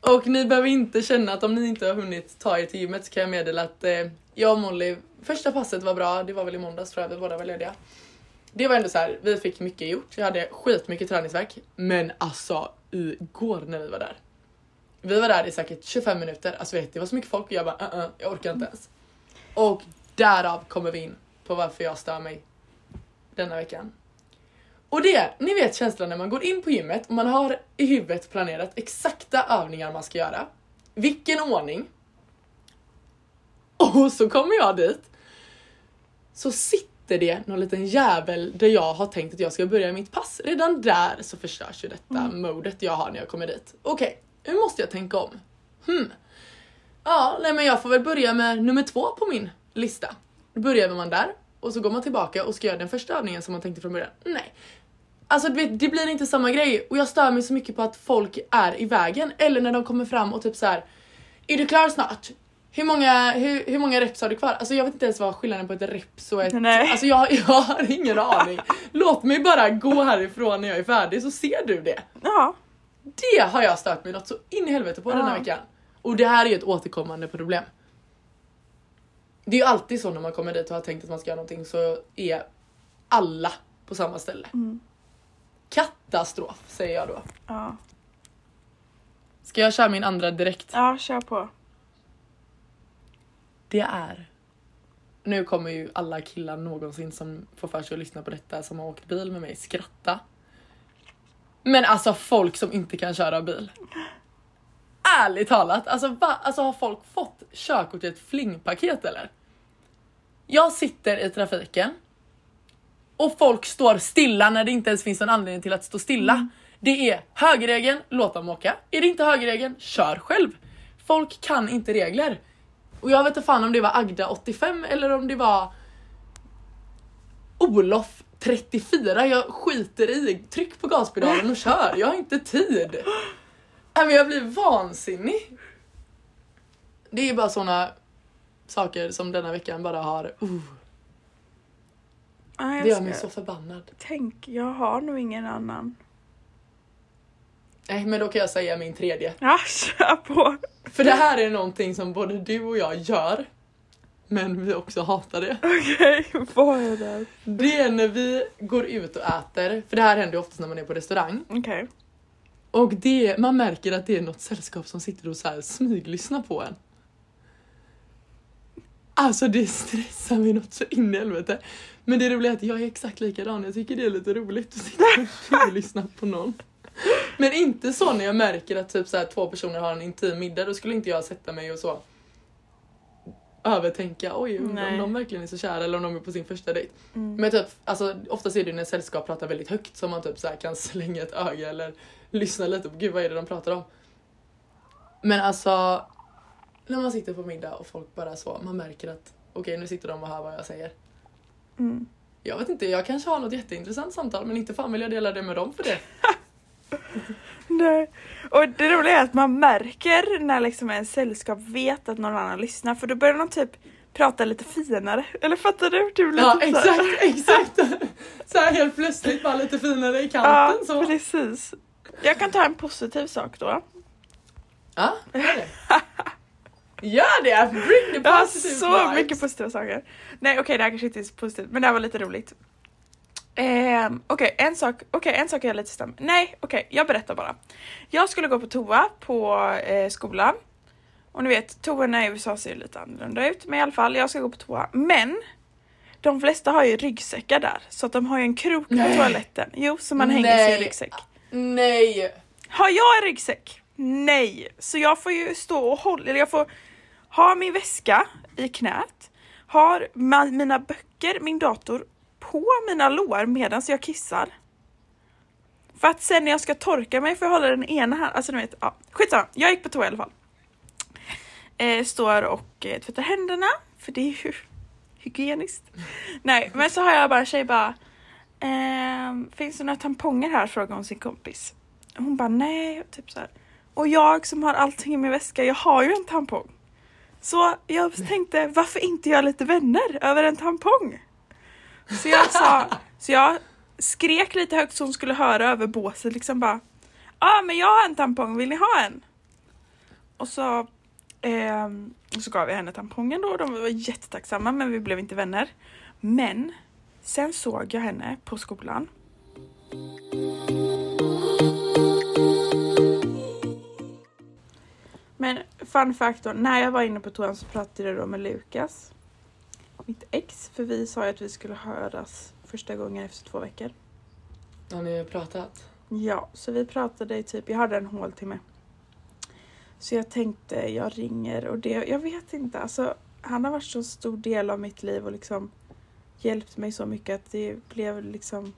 S1: och ni behöver inte känna att om ni inte har hunnit ta er till gymmet så kan jag meddela att eh, jag och Molly, första passet var bra, det var väl i måndags tror jag, vi båda var lediga. Det var ändå så här, vi fick mycket gjort, jag hade skitmycket träningsverk men alltså igår när vi var där. Vi var där i säkert 25 minuter, alltså vet, det var så mycket folk och jag bara uh -uh, jag orkar inte ens. Och därav kommer vi in på varför jag stör mig denna veckan. Och det, ni vet känslan när man går in på gymmet och man har i huvudet planerat exakta övningar man ska göra. Vilken ordning. Och så kommer jag dit. Så sitter det någon liten jävel där jag har tänkt att jag ska börja mitt pass. Redan där så förstörs ju detta mm. modet jag har när jag kommer dit. Okej, okay, nu måste jag tänka om. Hmm. Ja, nej men jag får väl börja med nummer två på min lista. Då börjar man där och så går man tillbaka och ska göra den första övningen som man tänkte från början. Nej. Alltså vet, det blir inte samma grej och jag stör mig så mycket på att folk är i vägen eller när de kommer fram och typ så här. Är du klar snart? Hur många, hur, hur många reps har du kvar? Alltså jag vet inte ens vad skillnaden på ett reps och ett... Nej. Alltså jag, jag har ingen aning. Låt mig bara gå härifrån när jag är färdig så ser du det.
S2: Ja.
S1: Det har jag stört mig något så in i helvete på ja. den här veckan. Och det här är ju ett återkommande problem. Det är ju alltid så när man kommer dit och har tänkt att man ska göra någonting så är alla på samma ställe.
S2: Mm.
S1: Katastrof säger jag då.
S2: Ja.
S1: Ska jag köra min andra direkt?
S2: Ja, kör på.
S1: Det är... Nu kommer ju alla killar någonsin som får för sig att lyssna på detta som har åkt bil med mig skratta. Men alltså folk som inte kan köra bil. Ärligt talat, alltså, va? alltså har folk fått körkort i ett flingpaket eller? Jag sitter i trafiken och folk står stilla när det inte ens finns en anledning till att stå stilla. Mm. Det är högerregeln, låt dem åka. Är det inte högerregeln, kör själv. Folk kan inte regler. Och jag vet inte fan om det var Agda 85 eller om det var Olof 34. Jag skiter i, tryck på gaspedalen och kör. Jag har inte tid. men jag blir vansinnig. Det är bara såna saker som denna veckan bara har... Uh.
S2: Ah,
S1: det gör mig så förbannad.
S2: Tänk, jag har nog ingen annan.
S1: Nej men då kan jag säga min tredje.
S2: Ja, kör på!
S1: För det här är någonting som både du och jag gör. Men vi också hatar det.
S2: Okej, okay, vad är det?
S1: Det är när vi går ut och äter, för det här händer ju oftast när man är på restaurang.
S2: Okej. Okay.
S1: Och det, man märker att det är något sällskap som sitter och så här smyglyssnar på en. Alltså det stressar mig något så in i helvete. Men det roliga är att jag är exakt likadan, jag tycker det är lite roligt att sitta och lyssna på någon. Men inte så när jag märker att typ så här, två personer har en intim middag, då skulle inte jag sätta mig och så övertänka oj om de verkligen är så kära eller om de är på sin första dejt.
S2: Mm.
S1: Men typ, alltså, oftast är det när sällskap pratar väldigt högt som man typ så kan slänga ett öga eller lyssna lite på gud vad är det de pratar om. Men alltså när man sitter på middag och folk bara så, man märker att okej okay, nu sitter de och hör vad jag säger.
S2: Mm.
S1: Jag vet inte, jag kanske har något jätteintressant samtal men inte fan vill jag dela det med dem för det.
S2: Nej. Och det roliga är att man märker när liksom en sällskap vet att någon annan lyssnar för då börjar de typ prata lite finare. Eller fattar du? du
S1: ja typ exakt, exakt. Så här helt plötsligt bara lite finare i kanten.
S2: Ja
S1: så.
S2: precis. Jag kan ta en positiv sak då.
S1: Ja, gör det. Gör det! Bring the positive
S2: Jag har så vibes. mycket positiva saker. Nej okej okay, det här kanske inte är så positivt men det här var lite roligt. Eh, okej, okay, en, sak, okay, en sak är jag lite stämd. Nej, okej, okay, jag berättar bara. Jag skulle gå på toa på eh, skolan. Och ni vet, toorna i USA ser lite annorlunda ut, men i alla fall, jag ska gå på toa. Men de flesta har ju ryggsäckar där, så att de har ju en krok på Nej. toaletten. Jo, så man hänger Nej. sin ryggsäck.
S1: Nej!
S2: Har jag en ryggsäck? Nej! Så jag får ju stå och hålla, eller jag får ha min väska i knät, har mina böcker, min dator på mina lår medan jag kissar. För att sen när jag ska torka mig får jag hålla den ena här, alltså ni vet, ja skitsamma. Jag gick på toa i alla fall. Eh, står och eh, tvättar händerna, för det är ju hygieniskt. Nej, men så har jag bara tjej bara eh, Finns det några tamponger här? frågar hon sin kompis. Hon bara nej, typ så här. Och jag som har allting i min väska, jag har ju en tampong. Så jag tänkte, varför inte göra lite vänner över en tampong? Så jag sa, så jag skrek lite högt så hon skulle höra över båset liksom bara Ja ah, men jag har en tampong, vill ni ha en? Och så, eh, och så gav jag henne tampongen då och de var jättetacksamma men vi blev inte vänner. Men sen såg jag henne på skolan. Men fun fact då, när jag var inne på toan så pratade jag då med Lukas, mitt ex, för vi sa ju att vi skulle höras första gången efter två veckor.
S1: Har ni pratat?
S2: Ja, så vi pratade i typ, jag hade en håltimme. Så jag tänkte, jag ringer och det, jag vet inte, alltså han har varit så stor del av mitt liv och liksom hjälpt mig så mycket att det blev liksom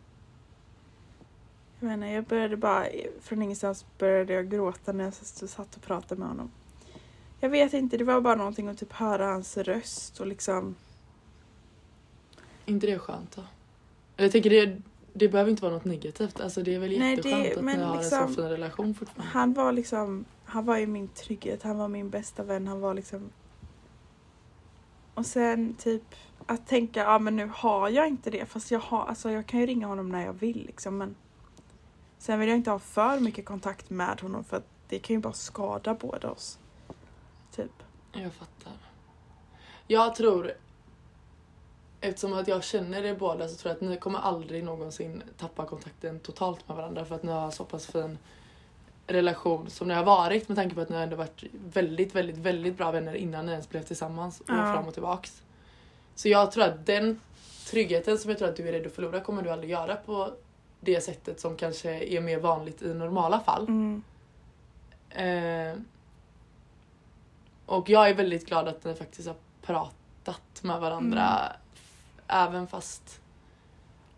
S2: jag menar, jag började bara, från ingenstans började jag gråta när jag satt och pratade med honom. Jag vet inte, det var bara någonting att typ höra hans röst och liksom...
S1: inte det skönt då? Jag tänker det, det behöver inte vara något negativt. Alltså det är väl
S2: Nej,
S1: jätteskönt
S2: det-
S1: att ni har
S2: liksom-
S1: en så fin relation fortfarande.
S2: Han var liksom, han var ju min trygghet, han var min bästa vän, han var liksom... Och sen typ att tänka, ja men nu har jag inte det fast jag har, alltså jag kan ju ringa honom när jag vill liksom men Sen vill jag inte ha för mycket kontakt med honom för att det kan ju bara skada båda oss. Typ.
S1: Jag fattar. Jag tror, eftersom att jag känner er båda så tror jag att ni kommer aldrig någonsin tappa kontakten totalt med varandra för att ni har så pass fin relation som ni har varit med tanke på att ni har ändå varit väldigt, väldigt, väldigt bra vänner innan ni ens blev tillsammans och
S2: Ja.
S1: fram och tillbaks. Så jag tror att den tryggheten som jag tror att du är rädd att förlora kommer du aldrig göra på det sättet som kanske är mer vanligt i normala fall.
S2: Mm.
S1: Eh, och jag är väldigt glad att ni faktiskt har pratat med varandra. Även fast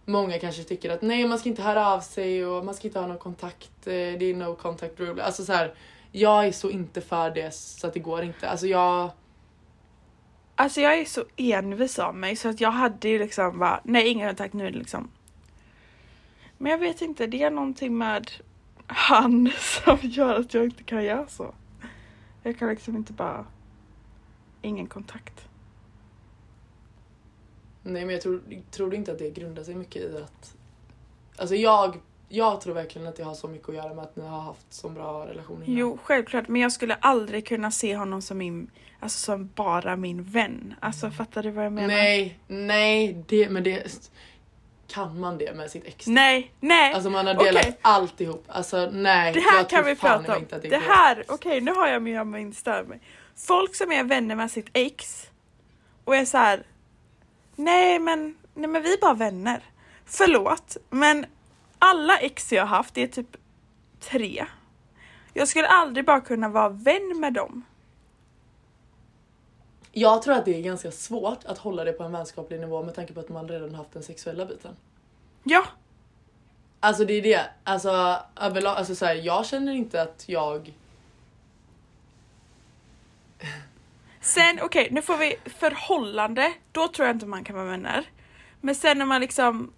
S1: många kanske tycker att nej man ska inte höra av sig och man ska inte ha någon kontakt. Eh, det är no contact rule. Alltså så här, jag är så inte för det så att det går inte. Alltså jag...
S2: Alltså jag är så envis av mig så att jag hade ju liksom bara, nej ingen kontakt nu liksom. Men jag vet inte, det är någonting med han som gör att jag inte kan göra så. Jag kan liksom inte bara, ingen kontakt.
S1: Nej men jag tror, tror inte att det grundar sig mycket i att... Alltså jag, jag tror verkligen att det har så mycket att göra med att ni har haft så bra relation innan.
S2: Jo, självklart, men jag skulle aldrig kunna se honom som min, alltså som bara min vän. Alltså fattar du vad jag menar?
S1: Nej, nej, det, men det... Kan man det med sitt ex?
S2: nej, nej.
S1: Alltså man har delat
S2: Okej.
S1: alltihop. Alltså nej.
S2: Det här
S1: jag
S2: kan vi prata om. Det,
S1: går.
S2: här, okej nu har jag med min stör mig. Folk som är vänner med sitt ex och är så här. Nej men, nej men vi är bara vänner. Förlåt men alla ex jag har haft, det är typ tre. Jag skulle aldrig bara kunna vara vän med dem.
S1: Jag tror att det är ganska svårt att hålla det på en vänskaplig nivå med tanke på att man redan haft den sexuella biten.
S2: Ja,
S1: Alltså det är det. Alltså överlag, alltså så här, jag känner inte att jag...
S2: sen okej nu får vi förhållande, då tror jag inte man kan vara vänner. Men sen när man liksom,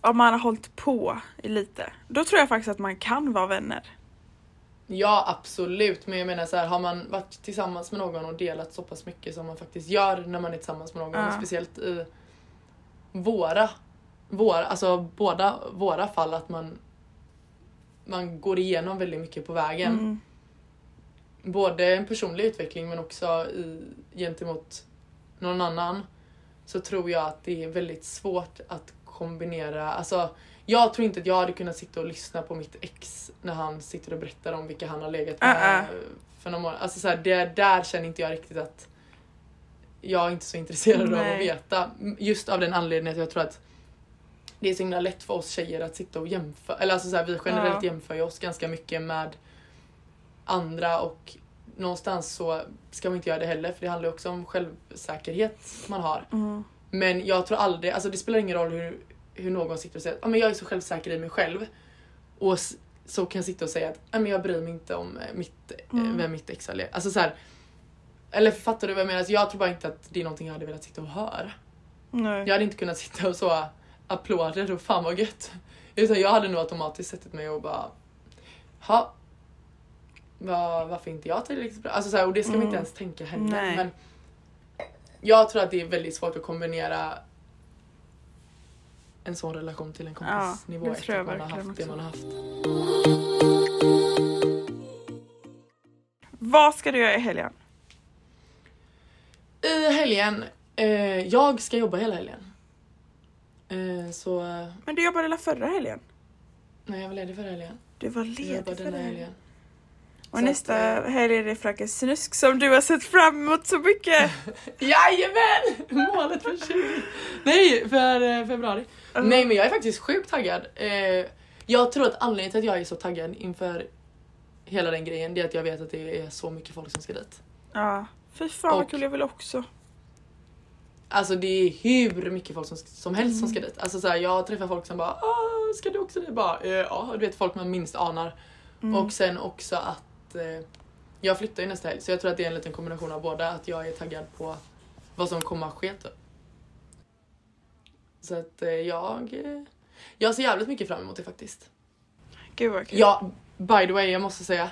S2: om man har hållit på lite, då tror jag faktiskt att man kan vara vänner.
S1: Ja absolut men jag menar så här, har man varit tillsammans med någon och delat så pass mycket som man faktiskt gör när man är tillsammans med någon. Och Speciellt i våra, våra, alltså båda våra fall att man man går igenom väldigt mycket på vägen.
S2: Mm.
S1: Både en personlig utveckling men också i, gentemot någon annan så tror jag att det är väldigt svårt att kombinera, alltså jag tror inte att jag hade kunnat sitta och lyssna på mitt ex när han sitter och berättar om vilka han har legat med
S2: Uh-uh.
S1: för några månader. Alltså så här, det, där känner inte jag riktigt att jag är inte så intresserad av
S2: Nej.
S1: att veta. Just av den anledningen att jag tror att det är så himla lätt för oss tjejer att sitta och jämföra, eller alltså så här, vi generellt
S2: Ja.
S1: jämför ju oss ganska mycket med andra och någonstans så ska man inte göra det heller för det handlar ju också om självsäkerhet man har.
S2: Mm.
S1: Men jag tror aldrig, alltså det spelar ingen roll hur, hur någon sitter och säger att ah, men jag är så självsäker i mig själv och så kan jag sitta och säga att ah, men jag bryr mig inte om eh, mitt,
S2: Mm.
S1: mm. vem mitt ex är. Alltså så här, eller fattar du vad jag menar? Alltså jag tror bara inte att det är någonting jag hade velat sitta och höra.
S2: Nej.
S1: Jag hade inte kunnat sitta och så applåder och fan vad gött. Utan jag hade nog automatiskt sett mig och bara ha var, varför inte jag tillräckligt bra? Alltså så här, och det ska vi
S2: Mm.
S1: inte ens tänka heller.
S2: Nej.
S1: Men jag tror att det är väldigt svårt att kombinera en sån relation till en kompisnivå
S2: det
S1: efter att man har haft det
S2: också.
S1: man har haft.
S2: Vad ska du göra i helgen?
S1: I helgen, eh, jag ska jobba hela helgen. Eh, så,
S2: Men du jobbade hela förra helgen?
S1: nej jag var ledig förra helgen.
S2: Du var ledig förra helgen. Och
S1: Så
S2: nästa
S1: att, eh,
S2: helg är det Fröken Snusk som du har sett fram emot så mycket.
S1: Jajamän! Målet för 20... Nej, för eh, februari.
S2: Mm.
S1: Nej men jag är faktiskt sjukt taggad. Eh, jag tror att anledningen till att jag är så taggad inför hela den grejen det är att jag vet att det är så mycket folk som ska dit.
S2: Ja, fy fan vad kul jag vill också.
S1: Alltså det är hur mycket folk som, som helst som ska
S2: Mm.
S1: dit. Alltså så här, jag träffar folk som bara "Ah, ska du också dit? Bara, ja, du vet folk man minst anar.
S2: Mm.
S1: Och sen också att eh, jag flyttar ju nästa helg så jag tror att det är en liten kombination av båda. Att jag är taggad på vad som kommer att ske typ. Så att eh, jag, eh, jag ser jävligt mycket fram emot det faktiskt.
S2: Gud vad kul.
S1: Ja, by the way, jag måste säga.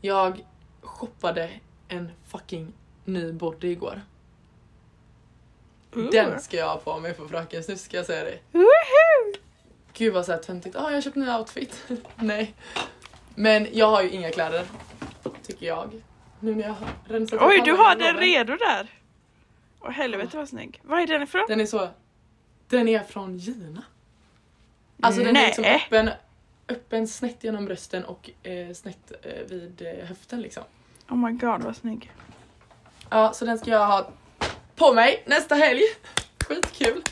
S1: Jag shoppade en fucking ny body igår.
S2: Ooh.
S1: Den ska jag ha på mig på Frökens nu ska jag säga det.
S2: Woohoo!
S1: Gud vad såhär töntigt. Ah, jag har köpt en ny outfit. Nej. Men jag har ju inga kläder. Tycker jag. Nu när jag har rensat
S2: Oj,
S1: upp
S2: du har den redo där. Åh helvete vad snygg. Vad är den ifrån?
S1: Den är så... Den är från Gina. Alltså den är liksom
S2: Nej.
S1: öppen, öppen snett genom brösten och eh, snett eh, vid eh, höften liksom.
S2: Oh my god vad snygg.
S1: Ja, så den ska jag ha på mig nästa helg. Skitkul.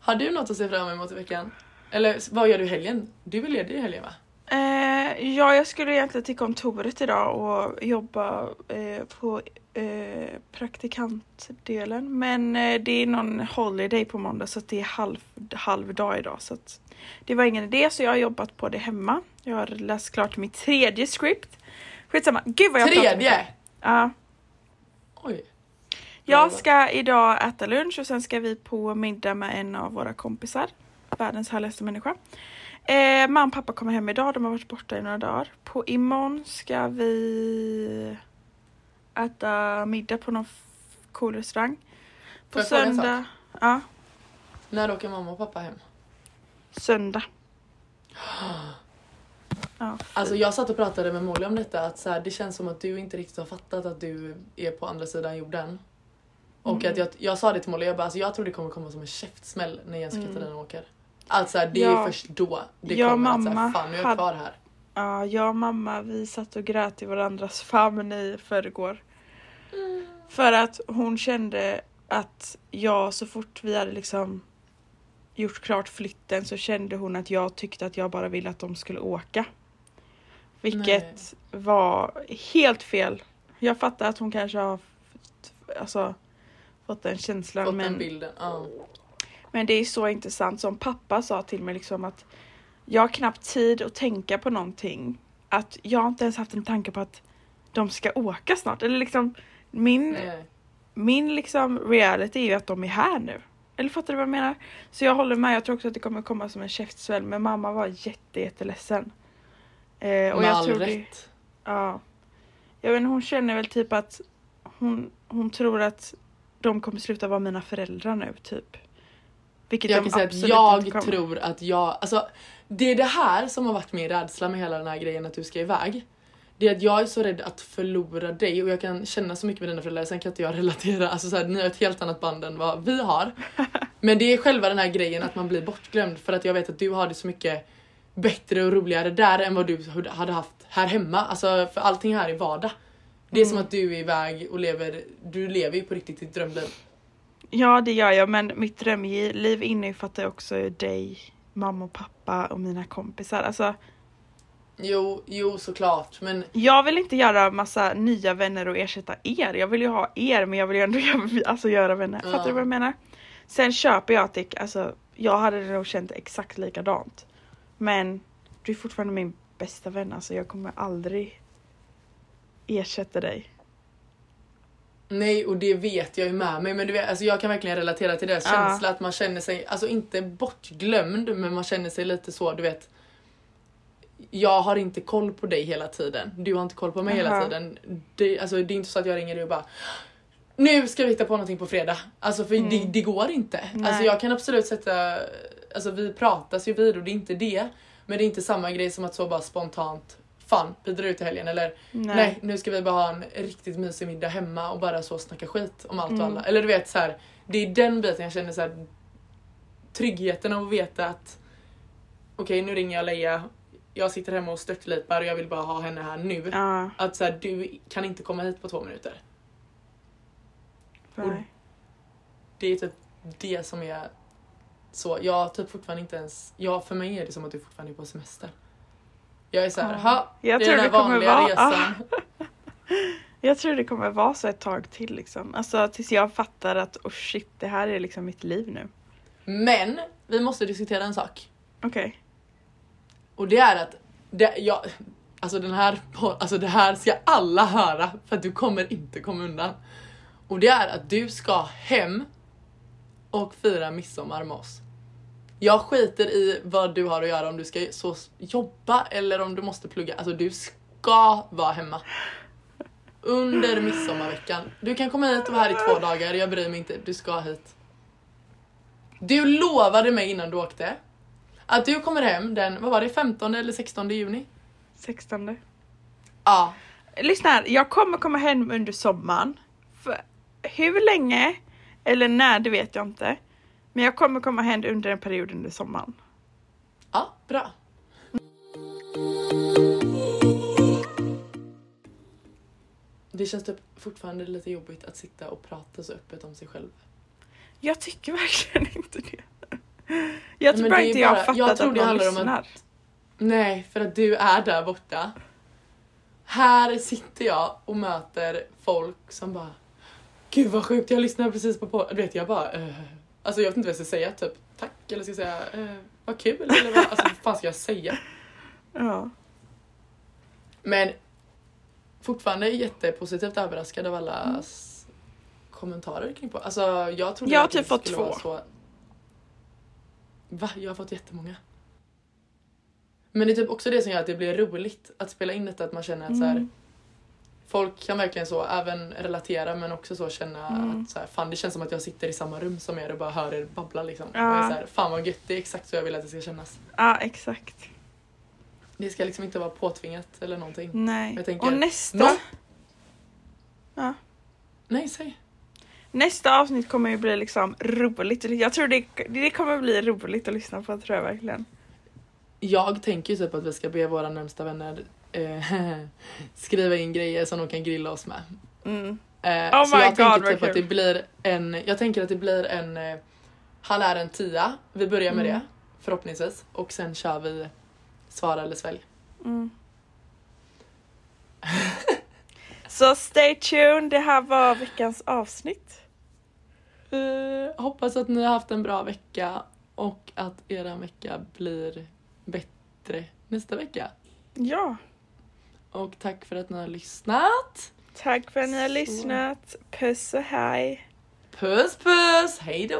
S1: Har du något att se fram emot i veckan? Eller vad gör du i helgen? Du är ledig i helgen va?
S2: Eh, ja, jag skulle egentligen till kontoret idag och jobba eh, på eh, praktikantdelen. Men eh, det är någon holiday på måndag så det är halv, halv dag idag. Så det var ingen idé så jag har jobbat på det hemma. Jag har läst klart mitt tredje script. Skitsamma. Gud vad jag.
S1: Tredje!
S2: Ja.
S1: Oj.
S2: Jag ska idag äta lunch och sen ska vi på middag med en av våra kompisar. Världens härligaste människa. Eh, mamma och pappa kommer hem idag, de har varit borta i några dagar. På imorgon ska vi äta middag på någon cool restaurang. På
S1: Får
S2: söndag. Ja,
S1: När åker mamma och pappa hem?
S2: söndag. Ja,
S1: Alltså jag satt och pratade med Molly om detta att så här, det känns som att du inte riktigt har fattat att du är på andra sidan jorden. Och
S2: Mm.
S1: att jag, jag sa det till Molly, jag bara alltså, jag tror det kommer komma som en käftsmäll när Jens och
S2: Mm.
S1: Katarina åker. Alltså det
S2: Ja.
S1: är först då det
S2: Ja,
S1: kommer att
S2: mamma
S1: här, fan nu är jag kvar här.
S2: Ja, jag och mamma vi satt och grät i varandras famn i förrgår. För att hon kände att jag så fort vi hade liksom gjort klart flytten så kände hon att jag tyckte att jag bara ville att de skulle åka. Vilket var helt fel. Jag fattar att hon kanske har fått, alltså, fått den känslan
S1: Fått
S2: men
S1: den bilden. Ja.
S2: Men det är så intressant som pappa sa till mig liksom att jag har knappt tid att tänka på någonting. Att jag har inte ens haft en tanke på att de ska åka snart. Eller liksom min,
S1: Nej.
S2: min liksom reality är ju att de är här nu. Eller fattar du vad jag menar? Så jag håller med, jag tror också att det kommer komma som en käftsmäll. Men mamma var jätte, jätteledsen. Eh, och
S1: Med
S2: jag
S1: all
S2: tror det,
S1: rätt.
S2: Ja. Jag vet, inte, hon känner väl typ att hon, hon tror att de kommer sluta vara mina föräldrar nu typ. Vilket
S1: Jag
S2: de
S1: kan säga att jag tror att jag, alltså det är det här som har varit min rädsla med hela den här grejen att du ska iväg. Det är att jag är så rädd att förlora dig och jag kan känna så mycket med dina föräldrar, sen kan inte jag relatera, alltså så här, ni har ett helt annat band än vad vi har. Men det är själva den här grejen att man blir bortglömd för att jag vet att du har det så mycket bättre och roligare där än vad du hade haft här hemma. Alltså för allting här är vardag. Det är som
S2: Mm.
S1: att du är iväg och lever, du lever ju på riktigt ditt drömliv.
S2: Ja det gör jag men mitt drömliv innefattar också dig, mamma och pappa och mina kompisar. Alltså
S1: Jo, jo såklart men
S2: jag vill inte göra massa nya vänner och ersätta er. Jag vill ju ha er men jag vill ju ändå göra, alltså, göra vänner.
S1: Ja.
S2: Fattar du vad jag menar? Sen köper jag att det, alltså jag hade nog känt exakt likadant. Men du är fortfarande min bästa vän alltså jag kommer aldrig ersätta dig.
S1: Nej och det vet jag ju med mig men du vet, alltså jag kan verkligen relatera till deras
S2: Ja.
S1: känsla att man känner sig, alltså inte bortglömd men man känner sig lite så du vet jag har inte koll på dig hela tiden, du har inte koll på mig hela
S2: Aha.
S1: tiden. Det, alltså, det är inte så att jag ringer dig och bara Nu ska vi hitta på någonting på fredag. Alltså för
S2: Mm.
S1: det, det går inte.
S2: Nej.
S1: Alltså jag kan absolut sätta, alltså vi pratas ju vid och det är inte det. Men det är inte samma grej som att så bara spontant Fan, vi drar ut i helgen eller Nej. nu ska vi bara ha en riktigt mysig middag hemma och bara så snacka skit om allt och
S2: Mm.
S1: alla. Eller du vet så här, det är den biten jag känner så här tryggheten av att veta att okej nu ringer jag Leia jag sitter hemma och störtlipar och jag vill bara ha henne här nu.
S2: Ja,
S1: Att så här, du kan inte komma hit på två minuter.
S2: nej.
S1: Det är typ det som är så. Jag typ fortfarande inte ens, ja för mig är det som att du fortfarande är på semester. Jag är så här,
S2: Ja.
S1: ha,
S2: Jag
S1: det är den här vanliga
S2: vara...
S1: resan.
S2: Jag tror det kommer vara så ett tag till liksom. Alltså tills jag fattar att oh shit, det här är liksom mitt liv nu.
S1: Men vi måste diskutera en sak.
S2: Okej.
S1: Och det är att, det, jag, alltså, den här, alltså det här ska alla höra för att du kommer inte komma undan. Och det är att du ska hem och fira midsommar med oss. Jag skiter i vad du har att göra om du ska så jobba eller om du måste plugga. Alltså du ska vara hemma. Under midsommarveckan. Du kan komma hit och vara här i två dagar, jag bryr mig inte. Du ska hit. Du lovade mig innan du åkte att du kommer hem den, vad var det, 15 eller 16 juni?
S2: 16.
S1: Ja.
S2: Lyssna här, jag kommer komma hem under sommaren. För hur länge eller när, det vet jag inte. Men jag kommer komma hem under en period under sommaren.
S1: Ja, bra. Det känns typ fortfarande lite jobbigt att sitta och prata så öppet om sig själv.
S2: Jag tycker verkligen inte det. Jag tror bara inte jag har fattat
S1: jag tror
S2: att
S1: det handlar om att-
S2: lyssnar.
S1: Nej, för att du är där borta. Här sitter jag och möter folk som bara Gud vad sjukt, jag lyssnade precis på podden. Du vet jag bara eh. Alltså jag vet inte vad jag ska säga, typ tack eller ska jag säga eh, vad kul eller vad, alltså, vad fan ska jag säga?
S2: Ja.
S1: Men fortfarande jättepositivt överraskad av allas kommentarer kring på. Alltså jag trodde
S2: Jag har typ fått två.
S1: Så... Va? Jag har fått jättemånga. Men det är typ också det som gör att det blir roligt att spela in detta, att man känner att så här,
S2: Mm.
S1: Folk kan verkligen så även relatera men också så känna
S2: Mm.
S1: att så här, fan det känns som att jag sitter i samma rum som er och bara hör er babbla liksom.
S2: Ja.
S1: Och så här, fan vad gött, det är exakt så jag vill att det ska kännas.
S2: ja, exakt.
S1: Det ska liksom inte vara påtvingat eller någonting.
S2: Nej.
S1: Jag tänker-
S2: Och nästa,
S1: Nå-
S2: Ja.
S1: Nej, säg.
S2: nästa avsnitt kommer ju bli liksom roligt. Jag tror det, det kommer bli roligt att lyssna på, tror jag verkligen.
S1: Jag tänker ju typ att vi ska be våra närmsta vänner skriva in grejer som de kan grilla oss med.
S2: Mm.
S1: Eh,
S2: Oh
S1: så
S2: my
S1: jag
S2: God,
S1: tänker typ att det blir en, jag tänker att det blir en, eh, han är en tia, vi börjar med
S2: Mm.
S1: det förhoppningsvis och sen kör vi svara eller svälj.
S2: Mm. Så stay tuned, det här var veckans avsnitt.
S1: Eh, hoppas att ni har haft en bra vecka och att era vecka blir bättre nästa vecka.
S2: Ja,
S1: Och tack för att ni har lyssnat.
S2: tack för att ni har
S1: Så.
S2: lyssnat. Puss och hej.
S1: Puss puss, hejdå!